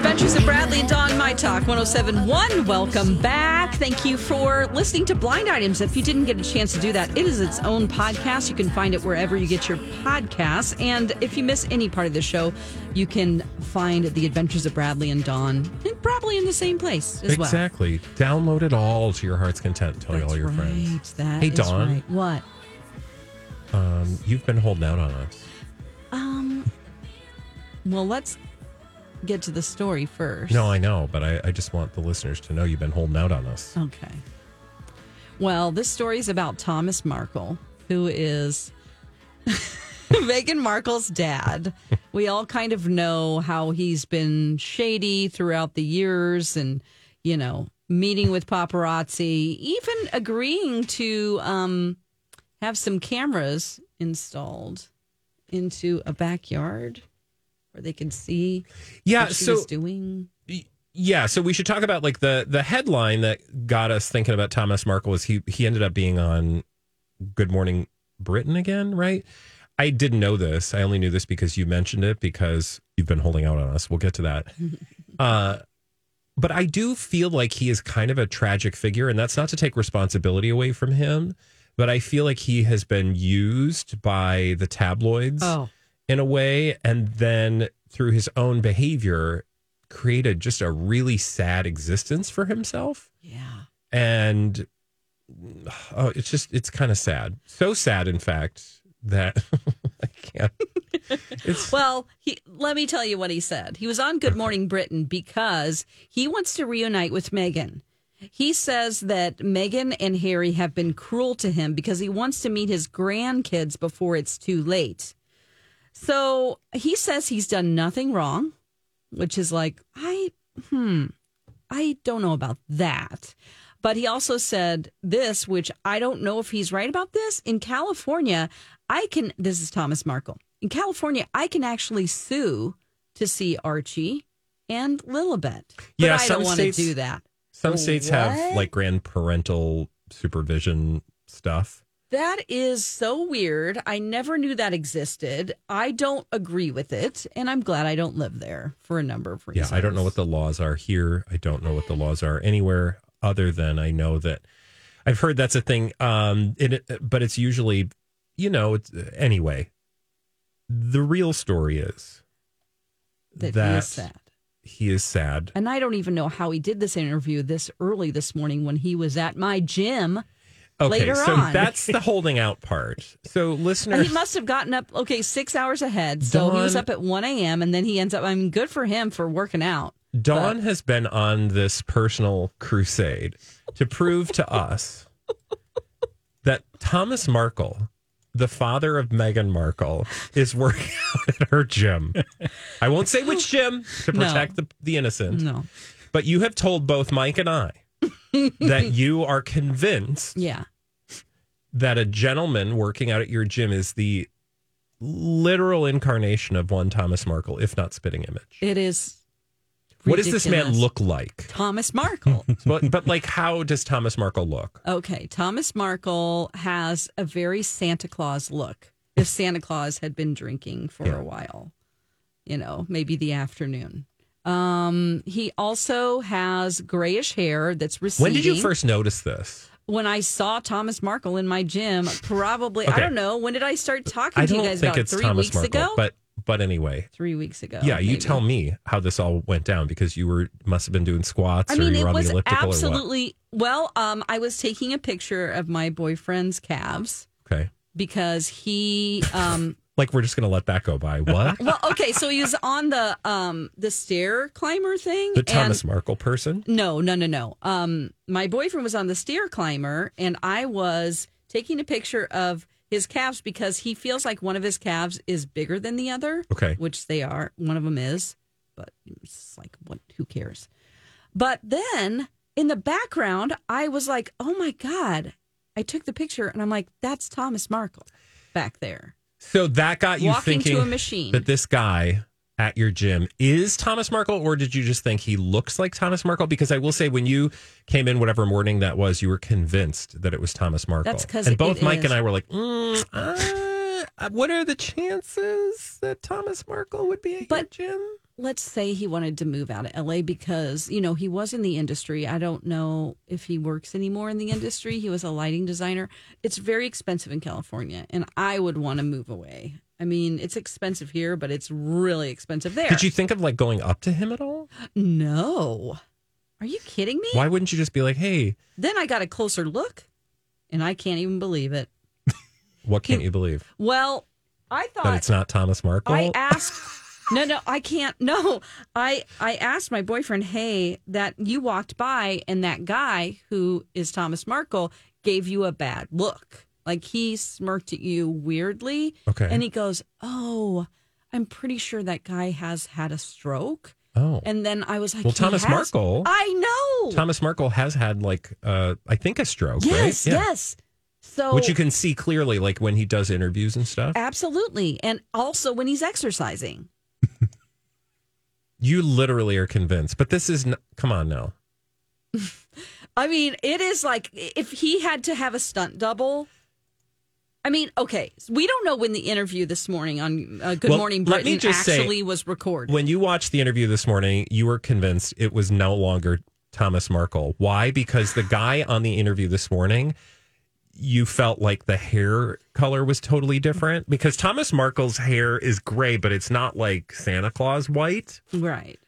Adventures of Bradley and Dawn, My Talk 1071. Welcome back. Thank you for listening to Blind Items. If you didn't get a chance to do that, it is its own podcast. You can find it wherever you get your podcasts. And if you miss any part of the show, you can find The Adventures of Bradley and Dawn probably in the same place as well. Exactly. Download it all to your heart's content. Tell all your right. friends. That hey, Dawn. right. What? Um, you've been holding out on us. Um. Well, let's get to the story first. No, I know, but I, I just want the listeners to know you've been holding out on us. Okay. Well, this story is about Thomas Markle, who is Meghan Markle's dad. We all kind of know how he's been shady throughout the years and, you know, meeting with paparazzi, even agreeing to um, have some cameras installed into a backyard where they can see Yeah, what she so was doing. yeah, so we should talk about like the the headline that got us thinking about Thomas Markle was he he ended up being on Good Morning Britain again, right? I didn't know this. I only knew this because you mentioned it because you've been holding out on us. We'll get to that. uh but I do feel like he is kind of a tragic figure and that's not to take responsibility away from him, but I feel like he has been used by the tabloids Oh. in a way and then through his own behavior created just a really sad existence for himself Yeah. and oh it's just it's kind of sad so sad in fact that i can't it's Well, he, let me tell you what he said. He was on Good Morning Britain because he wants to reunite with Meghan. He says that Meghan and Harry have been cruel to him because he wants to meet his grandkids before it's too late. So he says he's done nothing wrong, which is like, I, hmm, I don't know about that. But he also said this, which I don't know if he's right about this. In California, I can, this is Thomas Markle. In California, I can actually sue to see Archie and Lilibet. But Yeah, I some don't want to do that. some states have What? like grandparental supervision stuff That is so weird. I never knew that existed. I don't agree with it, and I'm glad I don't live there for a number of reasons. yeah i don't know what the laws are here i don't know what the laws are anywhere other than i know that i've heard that's a thing um it, but it's usually you know it's anyway the real story is that, that he is sad. he is sad And I don't even know how he did this interview this early this morning when he was at my gym. Okay, later so on. that's the holding out part. So, listeners, He must have gotten up, okay, six hours ahead. So he was up at 1 a.m. and then he ends up, I mean, good for him for working out. Dawn has been on this personal crusade to prove to us that Thomas Markle, the father of Meghan Markle, is working out at her gym. I won't say which gym to No. protect the, the innocent, No. but you have told both Mike and I that you are convinced Yeah. that a gentleman working out at your gym is the literal incarnation of one Thomas Markle, if not spitting image. It is. What does this man look like? Thomas Markle. but, but like, how does Thomas Markle look? Okay, Thomas Markle has a very Santa Claus look. If Santa Claus had been drinking for Yeah. a while, you know, maybe the afternoon. Um, he also has grayish hair that's receding. When did you first notice this? When I saw Thomas Markle in my gym, probably I don't know. When did I start talking I to you guys think about it's three Thomas weeks Markle, ago? but But anyway, three weeks ago. yeah, you maybe. tell me how this all went down because you were must have been doing squats I or mean, you it were on was the elliptical or absolutely well. Um, I was taking a picture of my boyfriend's calves. Okay. because he um Like we're just gonna let that go by. What? well okay so he was on the um the stair climber thing the Thomas Markle person? no no no no um my boyfriend was on the stair climber and i was taking a picture of his calves because he feels like one of his calves is bigger than the other Okay. which they are one of them is but it's like what who cares but then in the background i was like oh my god i took the picture and i'm like that's thomas markle back there So that got you to thinking a machine. that this guy at your gym is Thomas Markle, or did you just think he looks like Thomas Markle? Because I will say, when you came in, whatever morning that was, you were convinced that it was Thomas Markle. That's 'cause and it both Mike is. and I were like, mm, uh, what are the chances that Thomas Markle would be at But- your gym? Let's say he wanted to move out of LA because, you know, he was in the industry. I don't know if he works anymore in the industry. He was a lighting designer. It's very expensive in California, and I would want to move away. I mean, it's expensive here, but it's really expensive there. Did you think of like going up to him at all? No. Are you kidding me? Why wouldn't you just be like, hey, Then I got a closer look, and I can't even believe it. what can't you believe? Well, I thought That it's not Thomas Markle? I asked. No, no, I can't. No, I I asked my boyfriend, "Hey, that you walked by and that guy who is Thomas Markle gave you a bad look. Like he smirked at you weirdly." Okay. And he goes, "Oh, I'm pretty sure that guy has had a stroke." oh. And then I was like, Well, Thomas has?" Markle- I know. Thomas Markle has had like, uh, I think a stroke, yes, right? yes. So Which you can see clearly, like when he does interviews and stuff. absolutely, and also when he's exercising. You literally are convinced, but this is, n- come on now. I mean, it is like if he had to have a stunt double. I mean, okay, we don't know when the interview this morning on uh, Good Well, Morning Britain just say, actually was recorded. When you watched the interview this morning, you were convinced it was no longer Thomas Markle. Why? Because the guy on the interview this morning, you felt like the hair color was totally different. Because Thomas Markle's hair is gray, but it's not like Santa Claus white. right.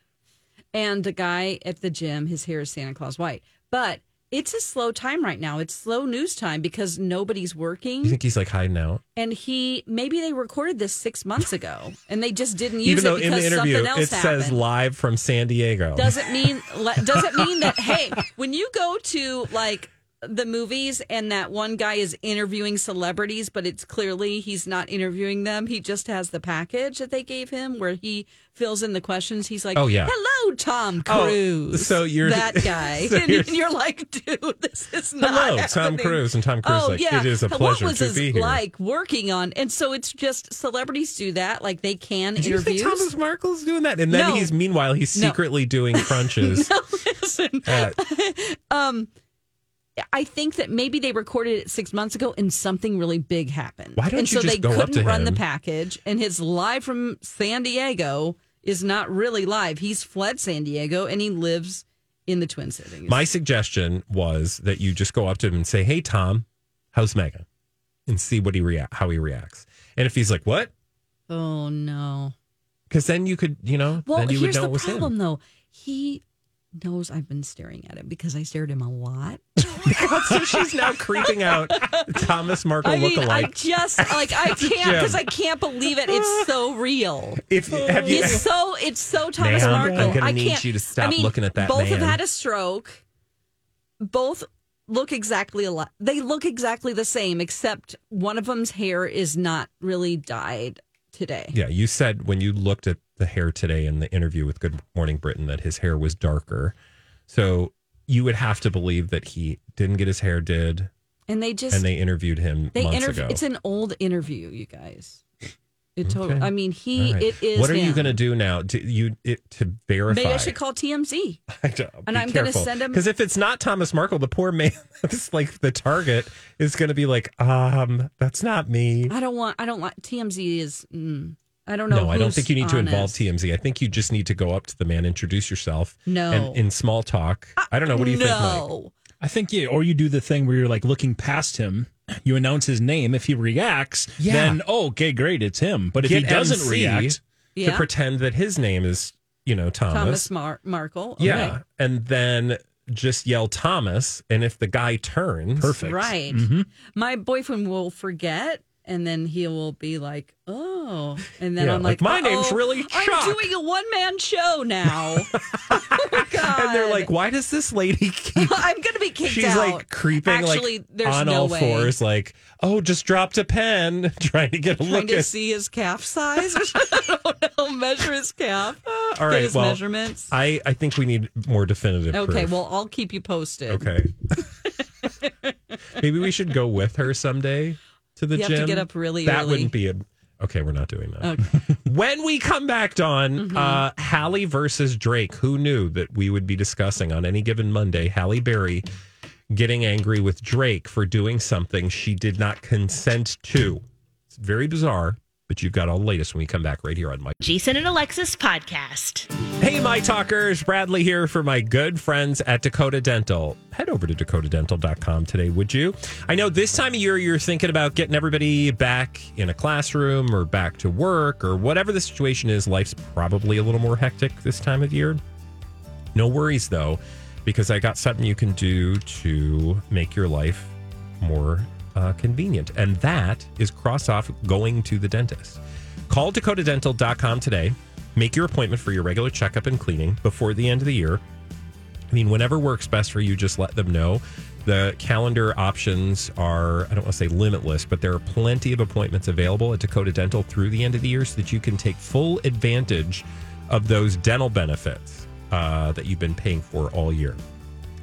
And the guy at the gym, his hair is Santa Claus white. But it's a slow time right now. It's slow news time because nobody's working. You think he's like hiding out? And he, maybe they recorded this six months ago and they just didn't use Even though it in because the interview something else it happened. says live from San Diego. doesn't mean doesn't mean that hey when you go to like the movies and that one guy is interviewing celebrities but it's clearly he's not interviewing them he just has the package that they gave him where he fills in the questions he's like Oh, yeah. hello tom Oh, cruise so you're- that guy so and you're- you're like dude this is not Hello, Tom. Cruise. And Tom Cruise, Oh, like, yeah. it is a what pleasure was to be here. like working on and so it's just celebrities do that like they can Do you think Thomas Markle's doing that? And then No. he's meanwhile he's No. secretly doing crunches. no, Listen, at- um, I think that maybe they recorded it six months ago and something really big happened. Why don't and you so just they go up couldn't to run the package. And his live from San Diego is not really live. He's fled San Diego and he lives in the Twin Cities. My suggestion was that you just go up to him and say, "Hey, Tom, how's Megan?" and see what he react how he reacts. And if he's like, "What?" oh no. Because then you could, you know, Well, then you would here's the problem him. though. He knows I've been staring at him because I stared at him a lot. Oh so she's now creeping out Thomas Markle I mean, I lookalike. just like I can't because I can't believe it. It's so real. if have you, It's so it's so Thomas Ma'am, Markle. I'm gonna I need can't, you to stop I mean, looking at that Both have man. had a stroke. Both look exactly alike. They look exactly the same, except one of them's hair is not really dyed today. yeah, you said when you looked at the hair today in the interview with Good Morning Britain that his hair was darker. So you would have to believe that he didn't get his hair did, And they just and they interviewed him they months interview. ago. It's an old interview, you guys. It totally. Okay. I mean, he. Right. It is. What are you going to do now to you it, to verify? Maybe I should call TMZ. and I'm gonna send him- because if it's not Thomas Markle, the poor man that's like the target is going to be like, um, that's not me. I don't want. I don't like TMZ. Is. Mm, I don't know. No, I don't think you need to involve. TMZ. I think you just need to go up to the man, introduce yourself. No. And in small talk. I don't know. What do you think, Mike? no. I think yeah, or you do the thing where you're like looking past him, you announce his name. If he reacts, Yeah. then oh, okay, great, it's him. But if Get he doesn't MC. react, Yeah. to pretend that his name is, you know, Thomas. Thomas Mar- Markle. Yeah. And then just yell Thomas. And if the guy turns, Perfect. Right. Mm-hmm. My boyfriend will forget. And then he will be like, "Oh," and then Yeah, I'm like, like, "My name's "Uh-oh, really I'm doing a one man show now." oh God! And they're like, why does this lady keep I'm going to be kicked She's out. She's like creeping Actually, like there's on no all way. fours, like, oh, just dropped a pen, trying to get a Trying look to at. see his calf size. I don't know. Measure his calf. Uh, all Get his well, measurements. I I think we need more definitive. Okay, proof. well, I'll keep you posted. okay. Maybe we should go with her someday to the You have to get up really early. That early. wouldn't be a. Okay, we're not doing that. Okay. When we come back, Dawn, Mm-hmm. uh, Hallie versus Drake. Who knew that we would be discussing on any given Monday? Halle Berry getting angry with Drake for doing something she did not consent to. It's very bizarre, but you've got all the latest when we come back right here on my Jason and Alexis podcast. Hey, my talkers. Bradley here for my good friends at Dakota Dental. Head over to dakotadental.com today, would you? I know this time of year you're thinking about getting everybody back in a classroom or back to work or whatever the situation is. Life's probably a little more hectic this time of year. No worries, though, because I got something you can do to make your life more uh, convenient. And that is cross off going to the dentist. Call dakotadental.com today. Make your appointment for your regular checkup and cleaning before the end of the year. I mean, whenever works best for you, just let them know. The calendar options are, I don't want to say limitless, but there are plenty of appointments available at Dakota Dental through the end of the year so that you can take full advantage of those dental benefits uh, that you've been paying for all year.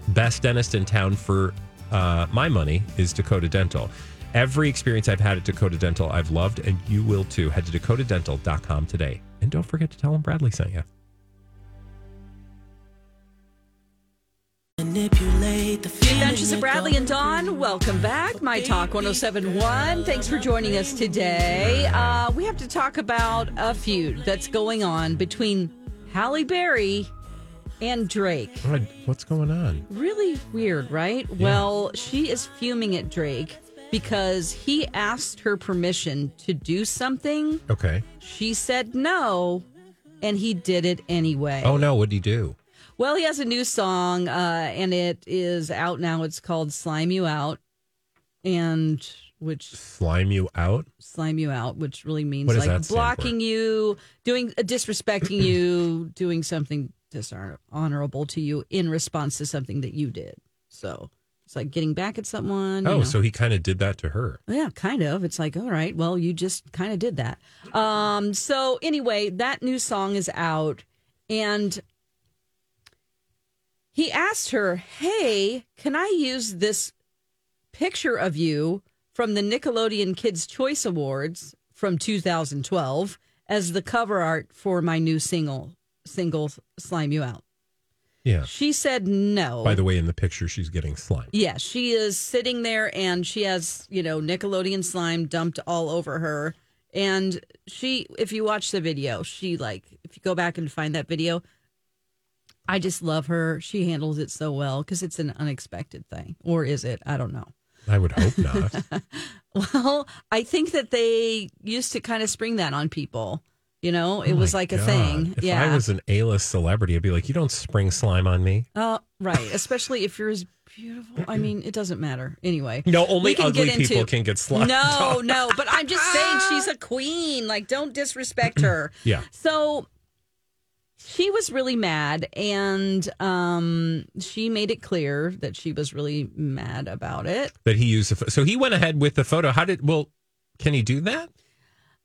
Best dentist in town for uh, my money is Dakota Dental. Every experience I've had at Dakota Dental, I've loved, and you will too. Head to dakotadental.com today. And don't forget to tell them Bradley sent you. Manipulate the feeling Adventures of Bradley and Dawn. Welcome back. My Talk 1071. Thanks for joining us today. Uh, we have to talk about a feud that's going on between Halle Berry and Drake. What- What's going on? Really weird, right? Well, she is fuming at Drake because he asked her permission to do something. Okay. She said no, and he did it anyway. Oh no, what did he do? Well, he has a new song, uh, and it is out now. It's called "Slime You Out," and which Slime you out? "slime you out," which really means like blocking you, doing uh, disrespecting you, doing something dishonorable to you in response to something that you did. So it's like getting back at someone. you Oh, know. so he kind of did that to her. Yeah, kind of. It's like, all right, well, you just kind of did that. Um, so anyway, that new song is out and he asked her, Hey, can I use this picture of you from the Nickelodeon Kids Choice Awards from 2012 as the cover art for my new single single Slime You Out? Yeah. She said no. By the way, in the picture, she's getting slime. Yeah, she is sitting there and she has, you know, Nickelodeon slime dumped all over her. And she, if you watch the video, she like, if you go back and find that video, I just love her. She handles it so well because it's an unexpected thing. Or is it? I don't know. I would hope not. Well, I think that they used to kind of spring that on people. You know, it Oh was like a God. thing. If yeah. I was an A-list celebrity, I'd be like, "You don't spring slime on me." Uh, right. Especially if you're as beautiful. I mean, it doesn't matter. Anyway. No, only ugly get people into- can get slimed No, on. no. But I'm just saying she's a queen. Like, don't disrespect her. Yeah. So she was really mad and um she made it clear that she was really mad about it. That he used. The pho- so he went ahead with the photo. How did? Well, can he do that?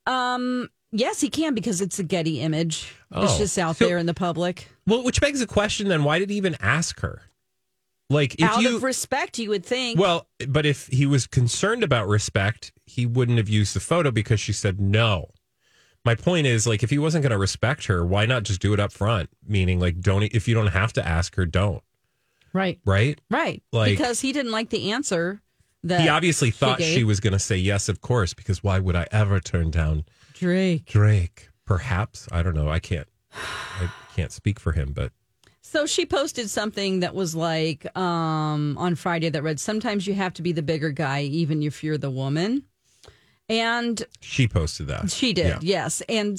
Um yes, he can because it's a Getty image. It's Oh. just out So- there in the public. Well, which begs the question: Then why did he even ask her? Like, if out you of respect, you would think. Well, but if he was concerned about respect, he wouldn't have used the photo because she said no. My point is, like, if he wasn't going to respect her, why not just do it up front? Meaning, like, don't if you don't have to ask her, don't. right. Right? Right. Like- because he didn't like the answer that he obviously thought gave. she was going to say yes, of course, because why would I ever turn down Drake. Drake? Perhaps I don't know. I can't. I can't speak for him, but So she posted something that was like um, on Friday that read, Sometimes you have to be the bigger guy, even if you're the woman. And she posted that. she did, Yeah. yes. And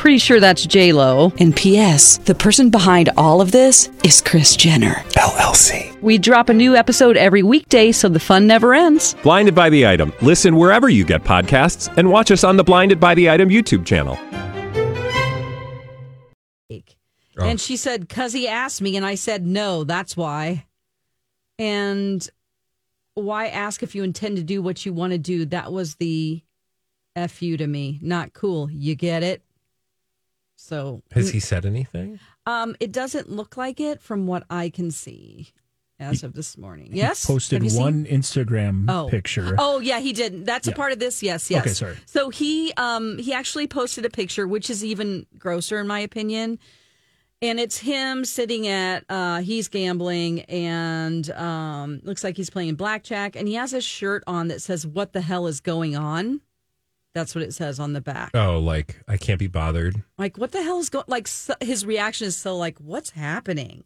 Pretty sure that's J Lo. And P.S. The person behind all of this is Kris Jenner LLC. We drop a new episode every weekday, so the fun never ends. Blinded by the item. Listen wherever you get podcasts, and watch us on the Blinded by the Item YouTube channel. Oh. And she said, "Cause he asked me," and I said, "No, that's why." And why ask if you intend to do what you want to do? That was the f you to me. Not cool. You get it? So Has he said anything? Um, it doesn't look like it from what I can see as of this morning. Yes, Posted Have you seen- one Instagram Oh. picture. Oh yeah, he did. That's a part of this. Yes, yes. Okay, sorry. So he um he actually posted a picture, which is even grosser in my opinion. And it's him sitting at uh he's gambling and um looks like he's playing blackjack and he has a shirt on that says what the hell is going on? That's what it says on the back. Oh, like I can't be bothered. Like what the hell is going like so, his reaction is so like what's happening?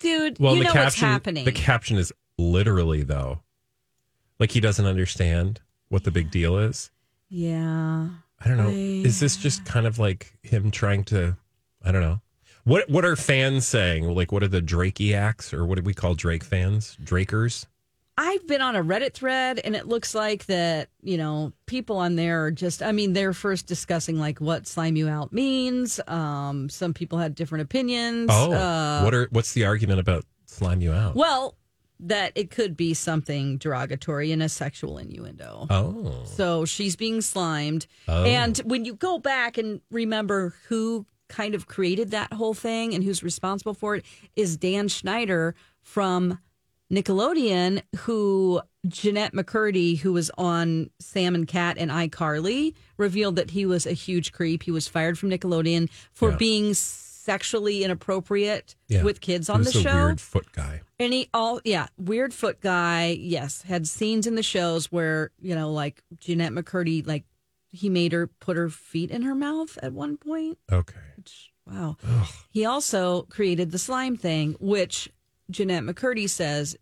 Dude, Well, you the know caption, what's happening. the caption is literally though, like he doesn't understand what the big deal is. yeah. I don't know. Oh, is this just kind of like him trying to? I don't know. What What are fans saying? Like, what are the Drakeiacs or what do we call Drake fans? Drakers. I've been on a Reddit thread and it looks like that, you know, people on there are just, I mean, they're first discussing like what slime you out means. Um, some people had different opinions. Oh, Uh, what are What's the argument about slime you out? well, that it could be something derogatory and a sexual innuendo. Oh, So she's being slimed. Oh. And when you go back and remember who kind of created that whole thing and who's responsible for it is Dan Schneider from Nickelodeon, who Jennette McCurdy, who was on Sam and Cat and iCarly, revealed that he was a huge creep. He was fired from Nickelodeon for Yeah. being sexually inappropriate yeah. with kids on the show. Weird foot guy. And he all yeah, weird foot guy. Yes, had scenes in the shows where you know, like Jennette McCurdy, like he made her put her feet in her mouth at one point. Okay. Which, wow. He also created the slime thing, which Jennette McCurdy says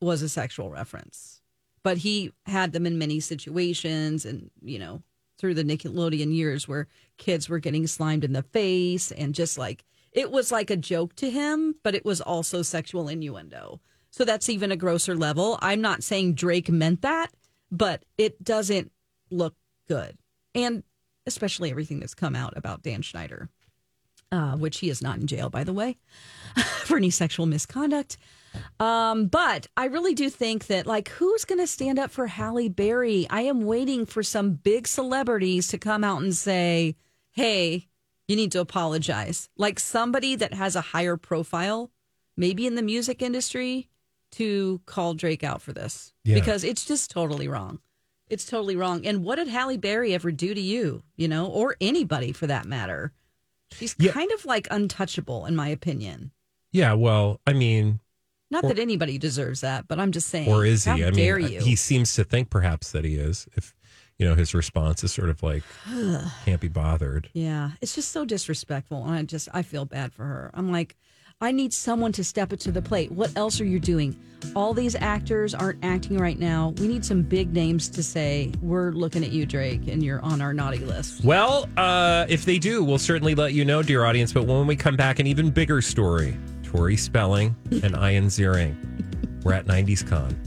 was a sexual reference, but he had them in many situations, and you know, through the Nickelodeon years where kids were getting slimed in the face and just like it was like a joke to him, but it was also sexual innuendo. So that's even a grosser level. I'm not saying Drake meant that, but it doesn't look good. And especially everything that's come out about Dan Schneider, uh, which he is not in jail, by the way, for any sexual misconduct. Um, but I really do think that, like, who's going to stand up for Halle Berry? I am waiting for some big celebrities to come out and say, hey, you need to apologize. Like somebody that has a higher profile, maybe in the music industry, to call Drake out for this Yeah. because it's just totally wrong. It's totally wrong. And what did Halle Berry ever do to you, you know, or anybody for that matter? She's Yeah. kind of like untouchable, in my opinion. Yeah. Well, I mean, Not Or- that anybody deserves that, but I'm just saying. or is he? I mean, uh, you? he seems to think perhaps that he is. If you know, his response is sort of like can't be bothered. Yeah, it's just so disrespectful, and I just I feel bad for her. I'm like, I need someone to step it to the plate. What else are you doing? All these actors aren't acting right now. We need some big names to say we're looking at you, Drake, and you're on our naughty list. Well, uh, if they do, we'll certainly let you know, dear audience. But when we come back, an even bigger story Tori Spelling and Ian Ziering. We're at 90s Con.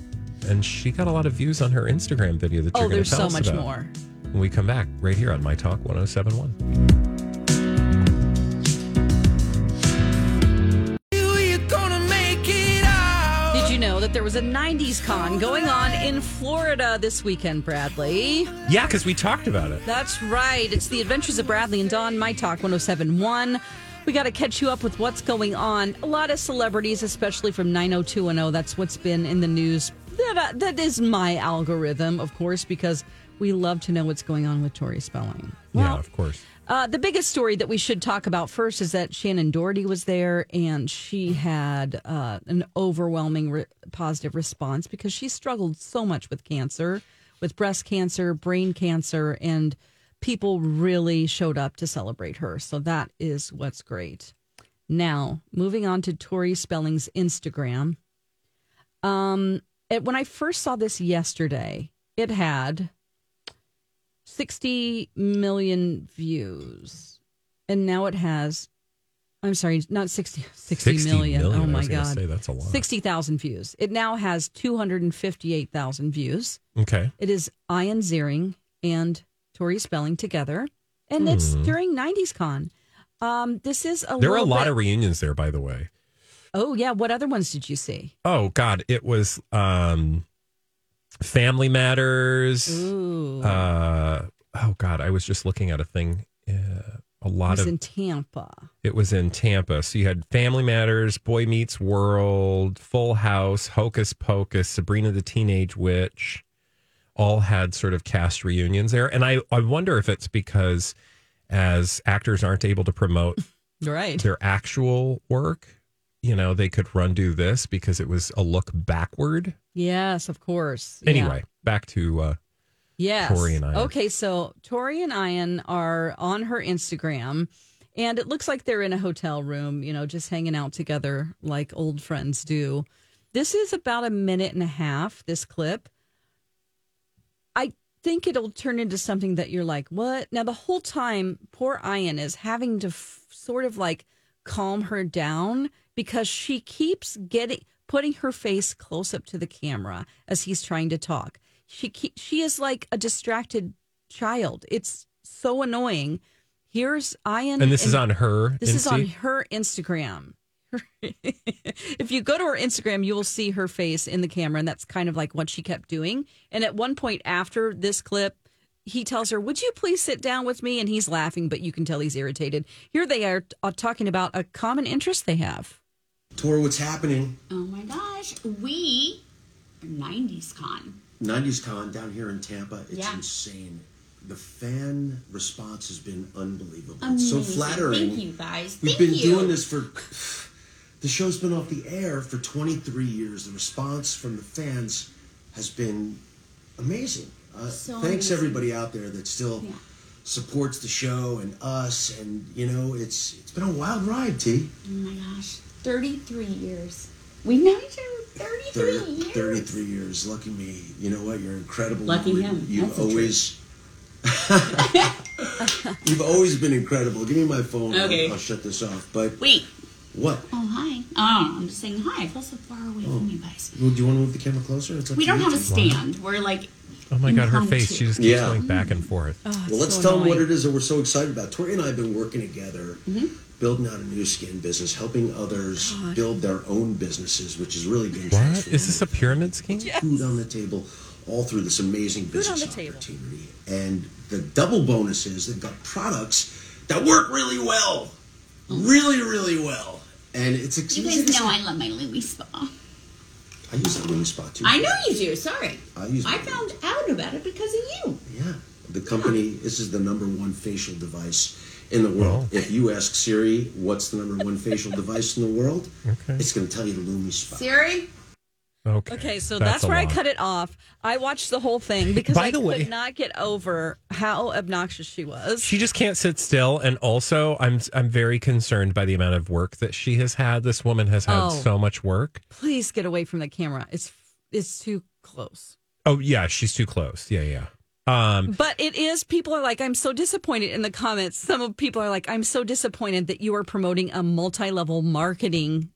And she got a lot of views on her Instagram video that you're Oh, going there's to tell so us much about. more. When we come back, right here on My Talk 1071. Was a 90s con going on in Florida this weekend, Bradley? Yeah, because we talked about it. That's right. It's the Adventures of Bradley and Dawn, My Talk 1071. We got to catch you up with what's going on. A lot of celebrities, especially from 90210, that's what's been in the news. That, uh, that is my algorithm, of course, because we love to know what's going on with Tori Spelling. yeah, of course. Uh, the biggest story that we should talk about first is that Shannen Doherty was there and she had uh, an overwhelming re- positive response because she struggled so much with cancer, with breast cancer, brain cancer, and people really showed up to celebrate her. So that is what's great. Now, moving on to Tori Spelling's Instagram. Um, it, when I first saw this yesterday, it had 60 million views. And now it has, I'm sorry, not 60, 60 60 million. million, Oh I my God. say, that's a lot. 60,000 views. It now has 258,000 views. Okay. It is Ian Ziering and Tori Spelling together. And it's during 90s Con. Um, this is a Hmm. There were a lot bit- of reunions there, by the way. Oh, yeah. What other ones did you see? Oh God, it was um, Family Matters. Uh, oh God, I was just looking at a thing. Uh, a it lot was of in Tampa. it was in Tampa. So you had Family Matters, Boy Meets World, Full House, Hocus Pocus, Sabrina the Teenage Witch. All had sort of cast reunions there, and I I wonder if it's because as actors aren't able to promote Right. their actual work, you know, they could run do this because it was a look backward. Yes, of course. Yeah. Anyway, back to uh Yes. Tori and Ian. Okay, so Tori and Ian are on her Instagram, and it looks like they're in a hotel room, you know, just hanging out together like old friends do. This is about a minute and a half, this clip. I think it'll turn into something that you're like, what? Now, the whole time, poor Ian is having to f- sort of like calm her down because she keeps getting putting her face close up to the camera as he's trying to talk. She keep, she is like a distracted child. It's so annoying. Here's Ian, and this is on her. this is on her Instagram. if you go to her Instagram, you will see her face in the camera, and that's kind of like what she kept doing. And at one point after this clip, he tells her, "Would you please sit down with me?" And he's laughing, but you can tell he's irritated. Here they are uh, talking about a common interest they have. Tor, what's happening? Oh my gosh, we are 90s Con. 90s Con down here in Tampa. It's Yeah. insane. The fan response has been unbelievable. It's so Amazing. flattering. Thank you guys. We've Thank been you. doing this for. The show's been off the air for 23 years. The response from the fans has been amazing. Uh, So thanks amazing. everybody out there that still Yeah. supports the show and us. And you know, it's it's been a wild ride, T. Oh my gosh, 33 years. We've known each other 33 Thir- years. 33 years. Lucky me. You know what? You're incredible. Lucky You- him. You've That's always. You've always been incredible. Give me my phone. I'll- Okay. I'll, shut this off. But Wait. what? Oh, hi. Oh, I'm just saying hi. I feel so far away from you guys. Well, do you want to move the camera closer? It's up We to don't you have a two. stand. We're like. Oh my God, her impromptu. face. She just keeps Yeah. going back and forth. Oh, Well, let's so tell them what it is that we're so excited about. Tori and I have been working together, Mm-hmm. Building out a new skin business, helping others build their own businesses, which has really been What is this a pyramid scheme? food on the table all through this amazing on business the table. opportunity. And the double bonus is they've got products that work really well. Oh. Really, really well. And it's You guys know I love my LumiSpa. I use that LumiSpa too. I know you do. Sorry. I use I found out about it because of you. Yeah. The company, this is the number one facial device in the world. Wow. If you ask Siri, what's the number one facial device in the world? Okay. It's going to tell you the LumiSpa. Siri? Okay. Okay, so that's, a where I cut it off. I watched the whole thing because By I the could way- not get over how obnoxious she was. She just can't sit still, and also I'm I'm very concerned by the amount of work that she has had. This woman has had Oh. so much work. Please get away from the camera. It's it's too close. Oh yeah, she's too close. Yeah, yeah. Um, But it is. People are like, I'm so disappointed in the comments. Some of people are like, I'm so disappointed that you are promoting a multi-level marketing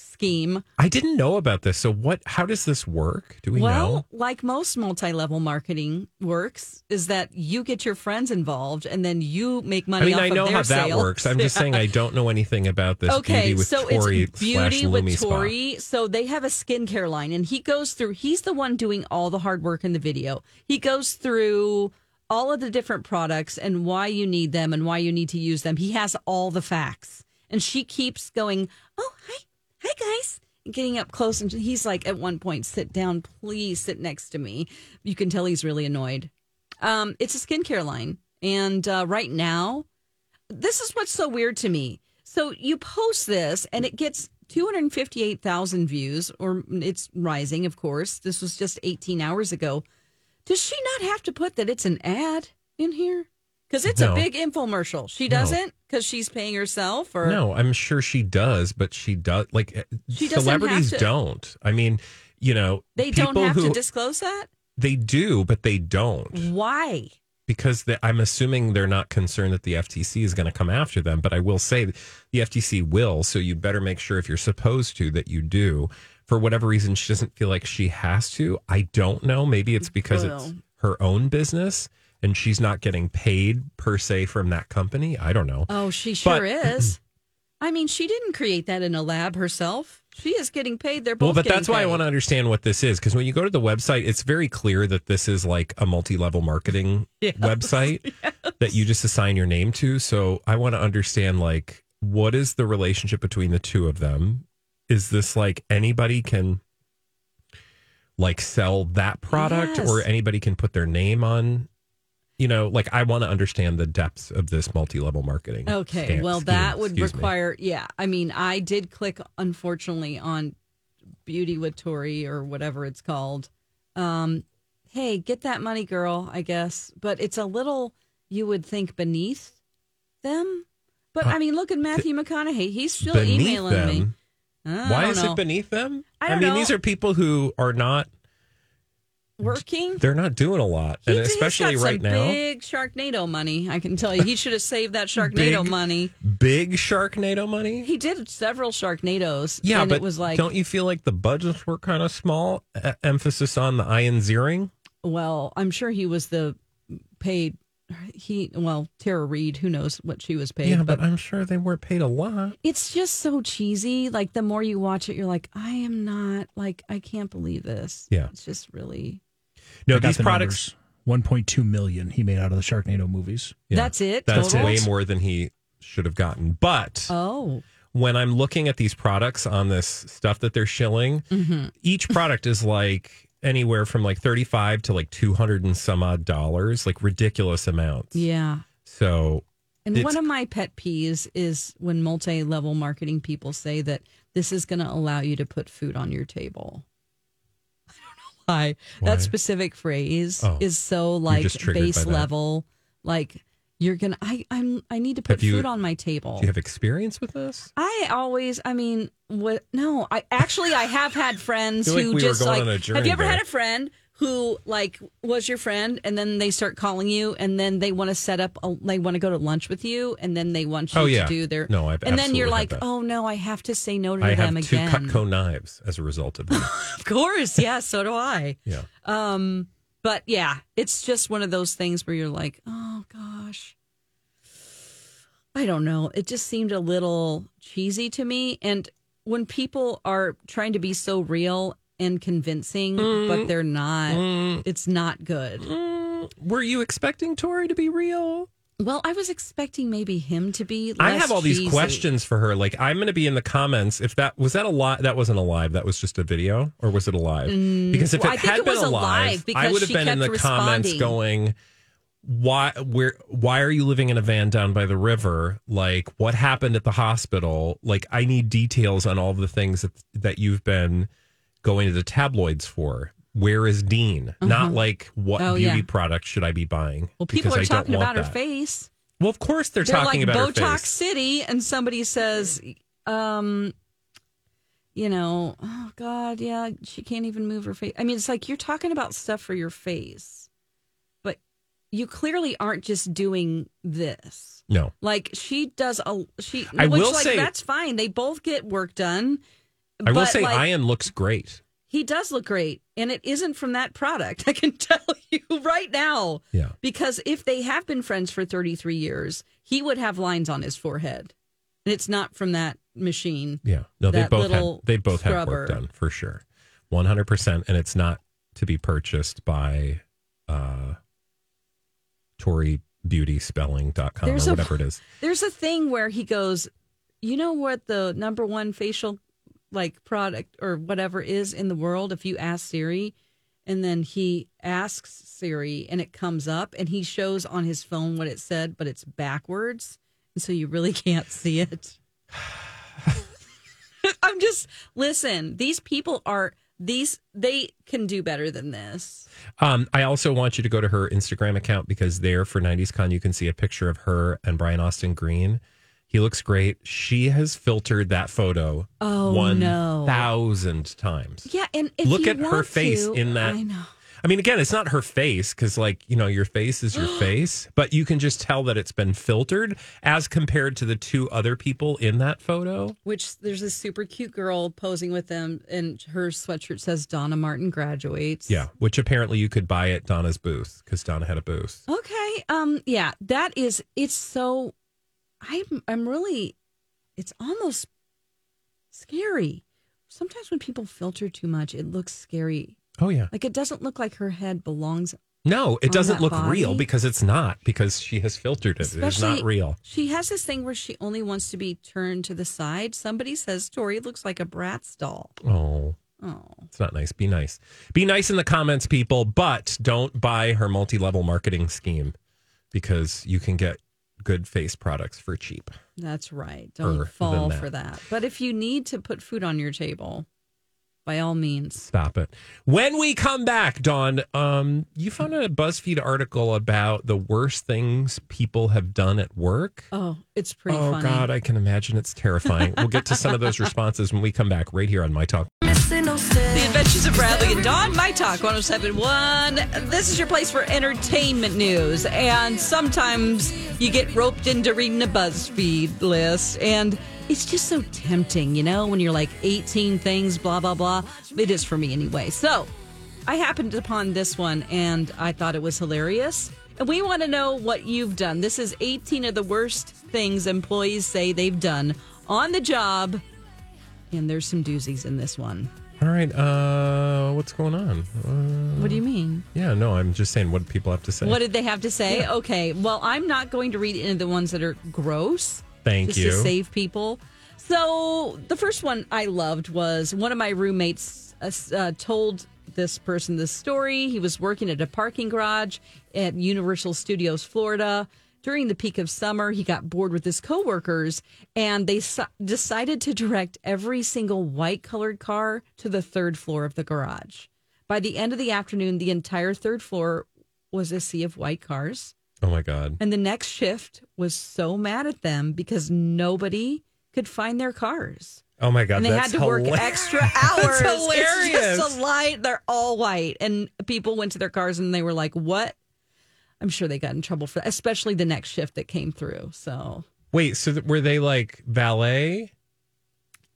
scheme. I didn't know about this. So what? How does this work? Do we well, know? like most multi-level marketing works, is that you get your friends involved and then you make money. I mean, I know how that sales. works. I'm just saying I don't know anything about this okay, beauty with so Tori it's beauty with. Tori. So they have a skincare line, and he goes through. He's the one doing all the hard work in the video. He goes through all of the different products and why you need them and why you need to use them. He has all the facts, and she keeps going. Oh, hi, hi guys. Getting up close, and he's like, at one point, sit down, please sit next to me. You can tell he's really annoyed. Um, it's a skincare line, and uh, right now, this is what's so weird to me. So you post this and it gets 258,000 views, or it's rising, of course. This was just 18 hours ago. Does she not have to put that it's an ad in here? Because it's No. a big infomercial. She doesn't because she's paying herself, or No, I'm sure she does, but she does like uh, She celebrities have to- don't. I mean, you know, they don't have who to disclose that. they do, but they don't Why? because the, I'm assuming they're not concerned that the FTC is going to come after them. But I will say the FTC will, so you better make sure if you're supposed to that you do. For whatever reason, she doesn't feel like she has to. I don't know. Maybe it's because it's her own business and she's not getting paid per se from that company. I don't know. Oh, she sure But- is. I mean, she didn't create that in a lab herself. She is getting paid. They're both. Well, but that's why I want to understand what this is because when you go to the website, it's very clear that this is like a multi-level marketing website that you just assign your name to. So I want to understand like what is the relationship between the two of them? Is this like anybody can like sell that product Yes. or anybody can put their name on? You know, like I want to understand the depths of this multi-level marketing. Okay, scam- well, scheme, that would excuse me. require. Yeah, I mean, I did click, unfortunately, on Beauty with Tori or whatever it's called. Um, hey, get that money, girl. I guess, but it's a little. You would think beneath them, but I mean, look at Matthew McConaughey. He's still beneath emailing them. me. I Why is know. it beneath them? I don't mean, know. these are people who are not working? they're not doing a lot, He and especially right now, big Sharknado money. I can tell you, he should have saved that Sharknado Big- money. big Sharknado money. He did several Sharknados. Yeah, and but it was like, don't you feel like the budgets were kind of small? E- emphasis on the Ian Ziering. well, I'm sure he was the paid. He well, Tara Reid. Who knows what she was paid? Yeah, but I'm sure they weren't paid a lot. it's just so cheesy. Like the more you watch it, you're like, I am not like I can't believe this. Yeah. it's just really. No, these the products. 1.2 million he made out of the Sharknado movies. yeah, That's it? That's Total? way more than he should have gotten. But Oh, when I'm looking at these products on this stuff that they're shilling, Mm-hmm. each product is like anywhere from like 35 to like 200 and some odd dollars, like ridiculous amounts. yeah. So And It's- one of my pet peeves is when multi level marketing people say that this is going to allow you to put food on your table. Why. Why? That specific phrase Oh. is so like base level. Like you're gonna I I'm I need to put you- food on my table. do you have experience with this? I always, I mean, what? No, I actually, I have had friends feel like who we just like. have you ever there. had a friend who like was your friend, and then they start calling you, and then they want to set up, a, they want to go to lunch with you, and then they want you Oh, to do their. No, I've and then you're like, that. oh no, I have to say no to I them have two again. Cutco knives as a result of that. Of course, yeah, so do I. yeah. Um, but yeah, it's just one of those things where you're like, oh gosh. I don't know. It just seemed a little cheesy to me. And when people are trying to be so real and convincing, but mm. they're not, mm. it's not good. Mm. Were you expecting Tori to be real? Well, I was expecting maybe him to be. I have all these cheesy. questions for her. Like, I'm going to be in the comments. If that was that a live, that wasn't a live. That was just a video, or was it a live? Because if Mm, well, it I think had it been was a a live live, I would have been in the kept comments going, "Why? Where? Why are you living in a van down by the river? Like, what happened at the hospital? Like, I need details on all the things that that you've been going to the tabloids for." Where is Dean? Not like what Oh, beauty yeah. product should I be buying? Well, people are I talking about her that. face. Well, of course they're, They're talking like about her Botox face. City, and somebody says, um, you know, oh God, yeah, she can't even move her face. I mean, it's like you're talking about stuff for your face, but you clearly aren't just doing this. No. Like she does a she. I which, will like, say- that's fine. They both get work done. I will say like, Ian looks great. he does look great, and it isn't from that product. I can tell you right now. Yeah. Because if they have been friends for 33 years, he would have lines on his forehead. And it's not from that machine. Yeah. No, they both had they both have work done for sure. 100% and it's not to be purchased by uh torybeautyspelling.com There's or a- whatever it is. There's a thing where he goes, you know what the number one facial like product or whatever is in the world if you ask Siri and then he asks Siri and it comes up and he shows on his phone what it said but it's backwards and so you really can't see it. I'm just listen, these people are these they can do better than this. Um, I also want you to go to her Instagram account because there for 90s Con, you can see a picture of her and Brian Austin Green. He looks great. She has filtered that photo Oh, no. 1,000 times. Yeah, and if Look at her face to- in that. I know. I mean, again, it's not her face because, like, you know, your face is your face, but you can just tell that it's been filtered as compared to the two other people in that photo. Which there's this super cute girl posing with them, and her sweatshirt says Donna Martin graduates. Yeah, which apparently you could buy at Donna's booth because Donna had a booth. Okay. Um. Yeah. That is. It's so. I'm. I'm really. It's almost scary. Sometimes when people filter too much, it looks scary. Oh, yeah. Like it doesn't look like her head belongs. No, it doesn't look real because it's not, because she has filtered it. It's not real. She has this thing where she only wants to be turned to the side. Somebody says Tori looks like a Bratz doll. Oh. Oh. It's not nice. Be nice. Be nice in the comments, people, but don't buy her multi level marketing scheme because you can get good face products for cheap. That's right. Don't fall that. for that. But if you need to put food on your table, by all means. Stop it. When we come back, Dawn, um, you found a BuzzFeed article about the worst things people have done at work. Oh, it's pretty oh, funny. God, I can imagine it's terrifying. we'll get to some of those responses when we come back right here on My Talk. The Adventures of Bradley and Dawn, My Talk 1071. This is your place for entertainment news. And sometimes you get roped into reading a BuzzFeed list. And it's just so tempting, you know, when you're like 18 things, blah, blah, blah. It is for me anyway. So I happened upon this one and I thought it was hilarious. And we want to know what you've done. This is 18 of the worst things employees say they've done on the job. And there's some doozies in this one. All right. Uh, what's going on? Uh, What do you mean? yeah, no, I'm just saying what people have to say. What did they have to say? Okay, well, I'm not going to read any of the ones that are gross. Thank you. to save people. So the first one I loved was one of my roommates uh, uh, told this person this story. He was working at a parking garage at Universal Studios, Florida. During the peak of summer, he got bored with his coworkers, and they s- decided to direct every single white colored car to the third floor of the garage. By the end of the afternoon, the entire third floor was a sea of white cars. oh my God. And the next shift was so mad at them because nobody could find their cars. Oh my God. and they had to work hilarious. extra hours. That's hilarious. It's just a lie. They're all white. And people went to their cars and they were like, what? I'm sure they got in trouble for that, especially the next shift that came through. So Wait, so th- were they like valet?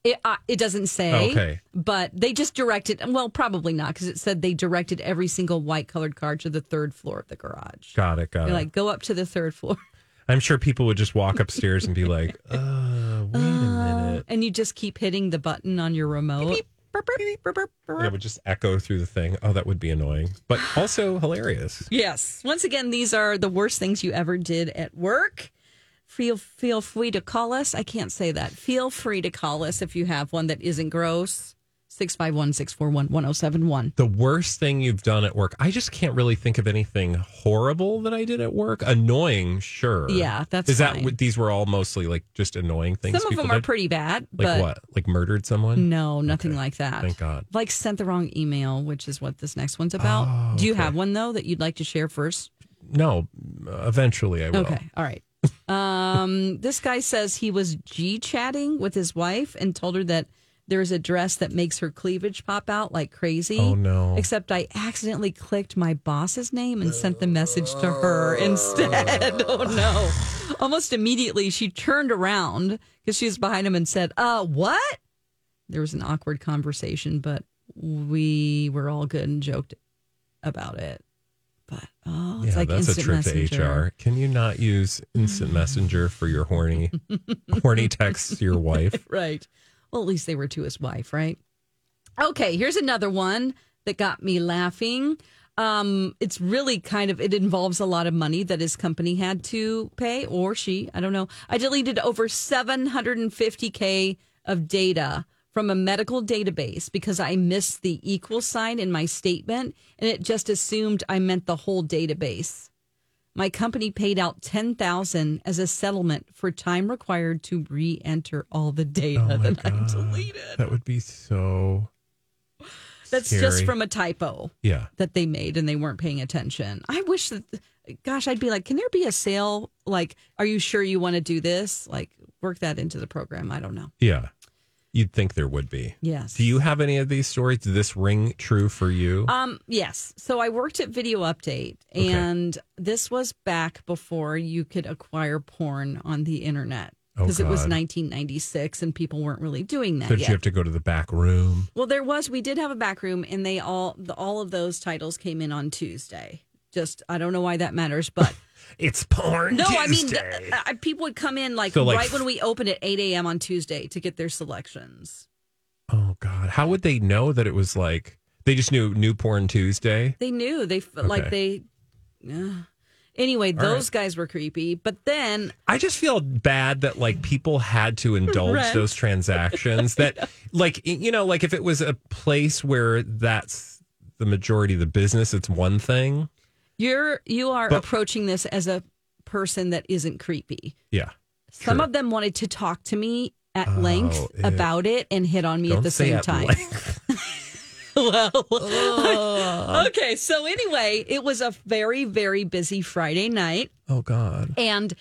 it, uh, it doesn't say. Okay. But they just directed, well, probably not because it said they directed every single white colored car to the third floor of the garage. Got it. Got They're it. like, go up to the third floor. I'm sure people would just walk upstairs and be like, uh, wait a minute. and you just keep hitting the button on your remote. Burp, burp, burp, burp, burp. And it would just echo through the thing. Oh, that would be annoying, but also hilarious. Yes. Once again, these are the worst things you ever did at work. Feel feel free to call us. I can't say that. Feel free to call us if you have one that isn't gross. 651-641-1071. The worst thing you've done at work. I just can't really think of anything horrible that I did at work. Annoying, sure. Yeah, that's Is that fine. what these were all mostly like just annoying things? Some of them are did? pretty bad, Like what? Like murdered someone? no, nothing Okay. like that. Thank God. Like sent the wrong email, which is what this next one's about. Oh, Do you have one though that you'd like to share first? No. Eventually, I will. Okay. All right. Um, this guy says he was G chatting with his wife and told her that there's a dress that makes her cleavage pop out like crazy. Oh, no. Except I accidentally clicked my boss's name and sent the message to her instead. oh no. Almost immediately she turned around because she was behind him and said, Uh, what? There was an awkward conversation, but we were all good and joked about it. But oh, it's yeah, like that's a instant trick messenger. to HR. Can you not use instant messenger for your horny, horny texts to your wife? right. Well, at least they were to his wife, right? Okay, here's another one that got me laughing. Um, it's really kind of it involves a lot of money that his company had to pay, or she, I don't know. I deleted over 750k of data from a medical database because I missed the equal sign in my statement, and it just assumed I meant the whole database. My company paid out 10,000 as a settlement for time required to re-enter all the data Oh that I deleted. That would be so. That's scary. just from a typo yeah. that they made and they weren't paying attention. I wish that, gosh, I'd be like, can there be a sale? Like, are you sure you want to do this? Like, work that into the program. I don't know. Yeah. You'd think there would be. Yes. Do you have any of these stories? Does this ring true for you? Um, yes. So I worked at Video Update, and this was back before you could acquire porn on the internet Oh, because it was 1996 and people weren't really doing that Did yet. you have to go to the back room? well, there was. We did have a back room, and they all the, all of those titles came in on Tuesday. Just I don't know why that matters, but It's porn. no, I mean Tuesday. th- uh, people would come in like, So, like, right when we opened at 8 a.m. on Tuesday to get their selections. oh God, how would they know that it was like they just knew New Porn Tuesday? They knew they f like they. Uh, anyway, those guys were creepy, but then I just feel bad that like people had to indulge Rent. those transactions. that like you know, like if it was a place where that's the majority of the business, it's one thing. You're you are But- approaching this as a person that isn't creepy. Yeah. Some True. of them wanted to talk to me at Oh, length ew. about it and hit on me at the say same at time. length. well, okay. So anyway, it was a very very busy Friday night. Oh God. And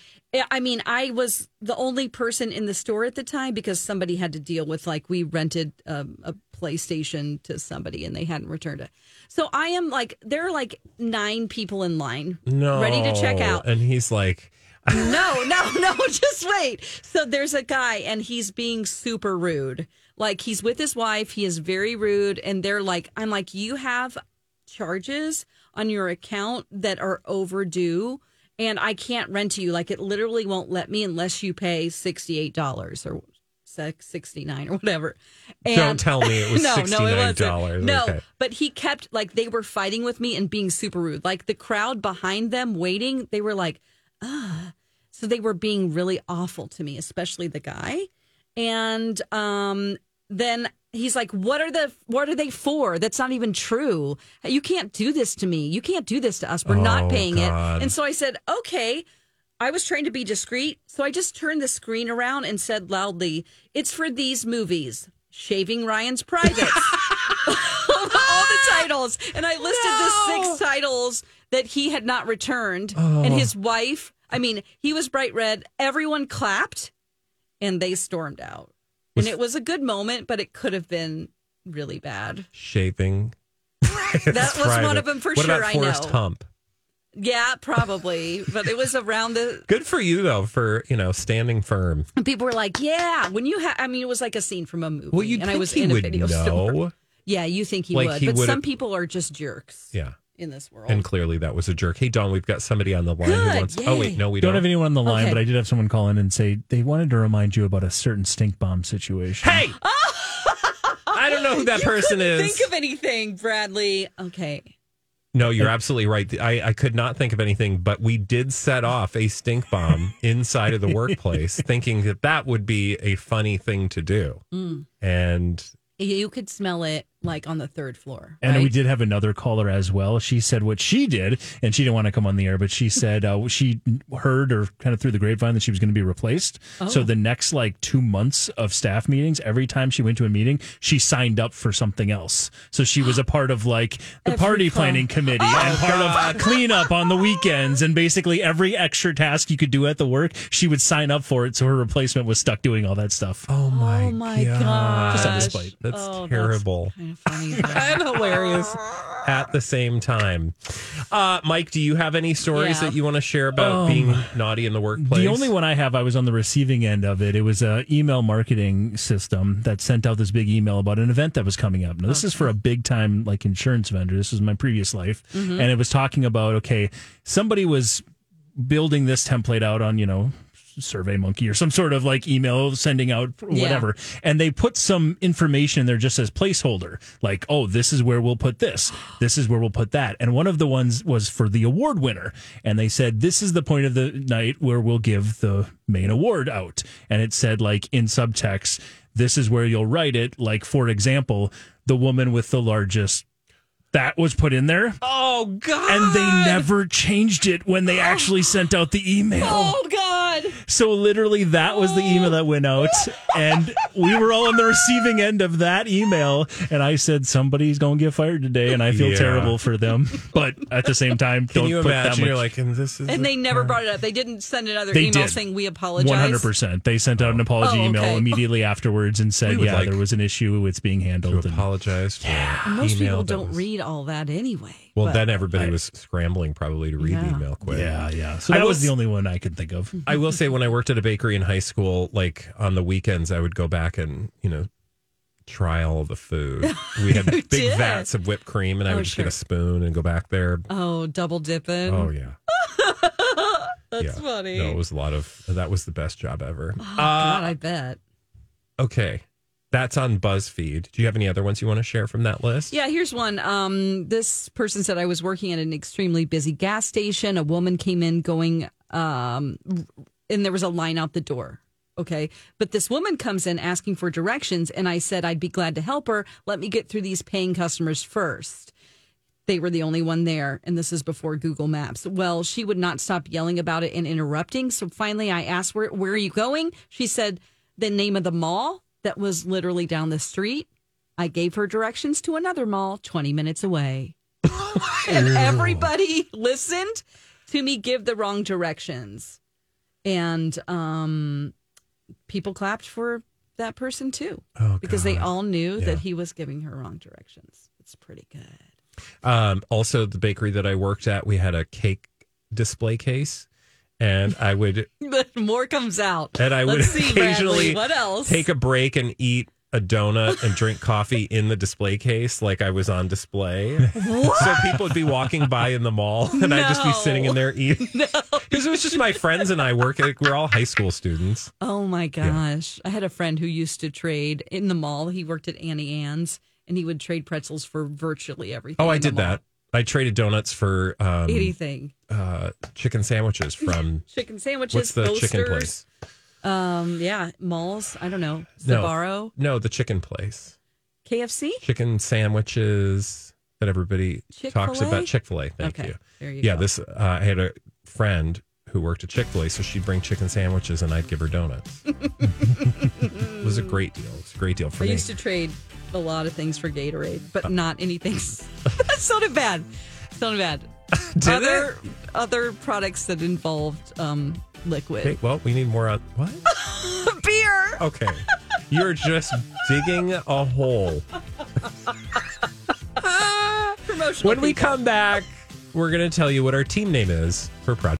I mean, I was the only person in the store at the time because somebody had to deal with like we rented um, a PlayStation to somebody and they hadn't returned it. So I am like, there are like nine people in line No. ready to check out. And he's like, No, no, no, just wait. So there's a guy and he's being super rude. Like he's with his wife, he is very rude and they're like I'm like you have charges on your account that are overdue and I can't rent to you like it literally won't let me unless you pay $68 or six- 69 or whatever. And Don't tell me it was no, it wasn't. $69. No, Okay. but he kept like they were fighting with me and being super rude. Like the crowd behind them waiting, they were like, ah. So they were being really awful to me, especially the guy. And um, then he's like, "What are the what are they for? That's not even true. You can't do this to me. You can't do this to us. We're Oh, not paying God. it." And so I said, "Okay." I was trying to be discreet, so I just turned the screen around and said loudly, "It's for these movies: Shaving Ryan's Privates." all the titles, and I listed the six titles that he had not returned, oh. and his wife. I mean, he was bright red. Everyone clapped, and they stormed out. And it was a good moment, but it could have been really bad. shaving. That was one of them for what sure. About I Forrest know. Hump. Yeah, probably, but it was around the. Good for you though for you know standing firm. And people were like, "Yeah." When you have, I mean, it was like a scene from a movie, Well, you and think I was he in a would video know. store. Yeah, you think he Like, would, he but some people are just jerks Yeah. In this world. And clearly that was a jerk. Hey Dawn, we've got somebody on the line who Good, wants. Oh yay. wait, no, we Don't don't. have anyone on the line, Okay. but I did have someone call in and say they wanted to remind you about a certain stink bomb situation. Hey, I don't know who that person is. Think of anything, Bradley. Okay. No, you're absolutely right. I, I could not think of anything, but we did set off a stink bomb inside of the workplace, thinking that that would be a funny thing to do. Mm. And You could smell it like on the third floor. And we did have another caller as well. She said what she did, and she didn't want to come on the air, but she said uh, she heard or kind of through the grapevine that she was going to be replaced. So Oh. the next like two months of staff meetings, every time she went to a meeting, she signed up for something else. So she was a part of like the Every party call. planning committee and part of cleanup on the weekends, and basically every extra task you could do at the work, she would sign up for it. So her replacement was stuck doing all that stuff. oh my, Oh my god. Just out of spite. That's Oh, terrible. Kind of funny. and hilarious at the same time. Uh, Mike, do you have any stories Yeah. that you want to share about being naughty in the workplace? The only one I have, I was on the receiving end of it. It was a email marketing system that sent out this big email about an event that was coming up. Now, this is for a big time like insurance vendor. This was my previous life, and it was talking about okay, somebody was building this template out on you know survey monkey or some sort of like email sending out Yeah. whatever. And they put some information in there just as placeholder. Like oh this is where we'll put this. This is where we'll put that. And one of the ones was for the award winner. And they said this is the point of the night where we'll give the main award out. And it said like in subtext this is where you'll write it. Like for example the woman with the largest that was put in there. Oh God! and they never changed it when they actually sent out the email. Oh God. So literally, that was the email that went out, and we were all on the receiving end of that email. And I said, "Somebody's going to get fired today," and I feel Yeah. terrible for them. But at the same time, Can don't you put that imagine? much. You're like, and this is. And they never brought it up. They didn't send another They email did. saying we apologize. One hundred percent. They sent out an oh. apology Oh, email immediately afterwards and said, "Yeah, like there was an issue. It's being to handled." and- apologize. For And most email people don't was- read all that anyway. Well, But- then everybody was scrambling probably to read the email quick. yeah, yeah. So I that was was- the only one I could think of. Mm-hmm. I will say when I worked at a bakery in high school, like on the weekends, I would go back and you know try all of the food. We had big did? vats of whipped cream, and I Oh, would just sure. get a spoon and go back there. oh, double dipping. Oh yeah, That's yeah. funny. No, it was a lot of. That was the best job ever. oh, Uh, God, I bet. okay, that's on BuzzFeed. Do you have any other ones you want to share from that list? Yeah, here's one. Um, this person said I was working at an extremely busy gas station. A woman came in going, um, and there was a line out the door. Okay. But this woman comes in asking for directions, and I said I'd be glad to help her. Let me get through these paying customers first. They were the only one there, and this is before Google Maps. Well, she would not stop yelling about it and interrupting. So finally, I asked, "Where, where are you going?" She said the name of the mall that was literally down the street. I gave her directions to another mall 20 minutes away. and everybody listened to me give the wrong directions. And um, people clapped for that person too Oh, because they all knew Yeah. that he was giving her wrong directions. It's pretty good. Um, also, the bakery that I worked at, we had a cake display case, and I would But more comes out. and I would Let's see, occasionally Bradley, what else? take a break and eat a donut and drink coffee in the display case like I was on display. So people would be walking by in the mall and I'd just be sitting in there eating. Because it was just my friends and I work. Like, we're all high school students. Oh my gosh. I had a friend who used to trade in the mall. He worked at Auntie Anne's and he would trade pretzels for virtually everything. Oh, I did mall. that. I traded donuts for um, Anything. uh, chicken sandwiches from Chicken sandwiches, what's the chicken place? Um, yeah, malls. I don't know. No. Sbarro, No, the chicken place. KFC. Chicken sandwiches that everybody talks Chick-fil-A? about. Chick Fil A. Thank Okay, you. there you yeah, go. this uh, I had a friend who worked at Chick Fil A, so she'd bring chicken sandwiches and I'd give her donuts. it was a great deal. It was a great deal for I me. used to trade a lot of things for Gatorade, Uh. but not anything. that sounded bad. Sounded bad. Did other other products that involved um, liquid Okay, well, we need more on what? beer. Okay. You're just digging a hole. Promotional. When we people. come back, we're going to tell you what our team name is for Project.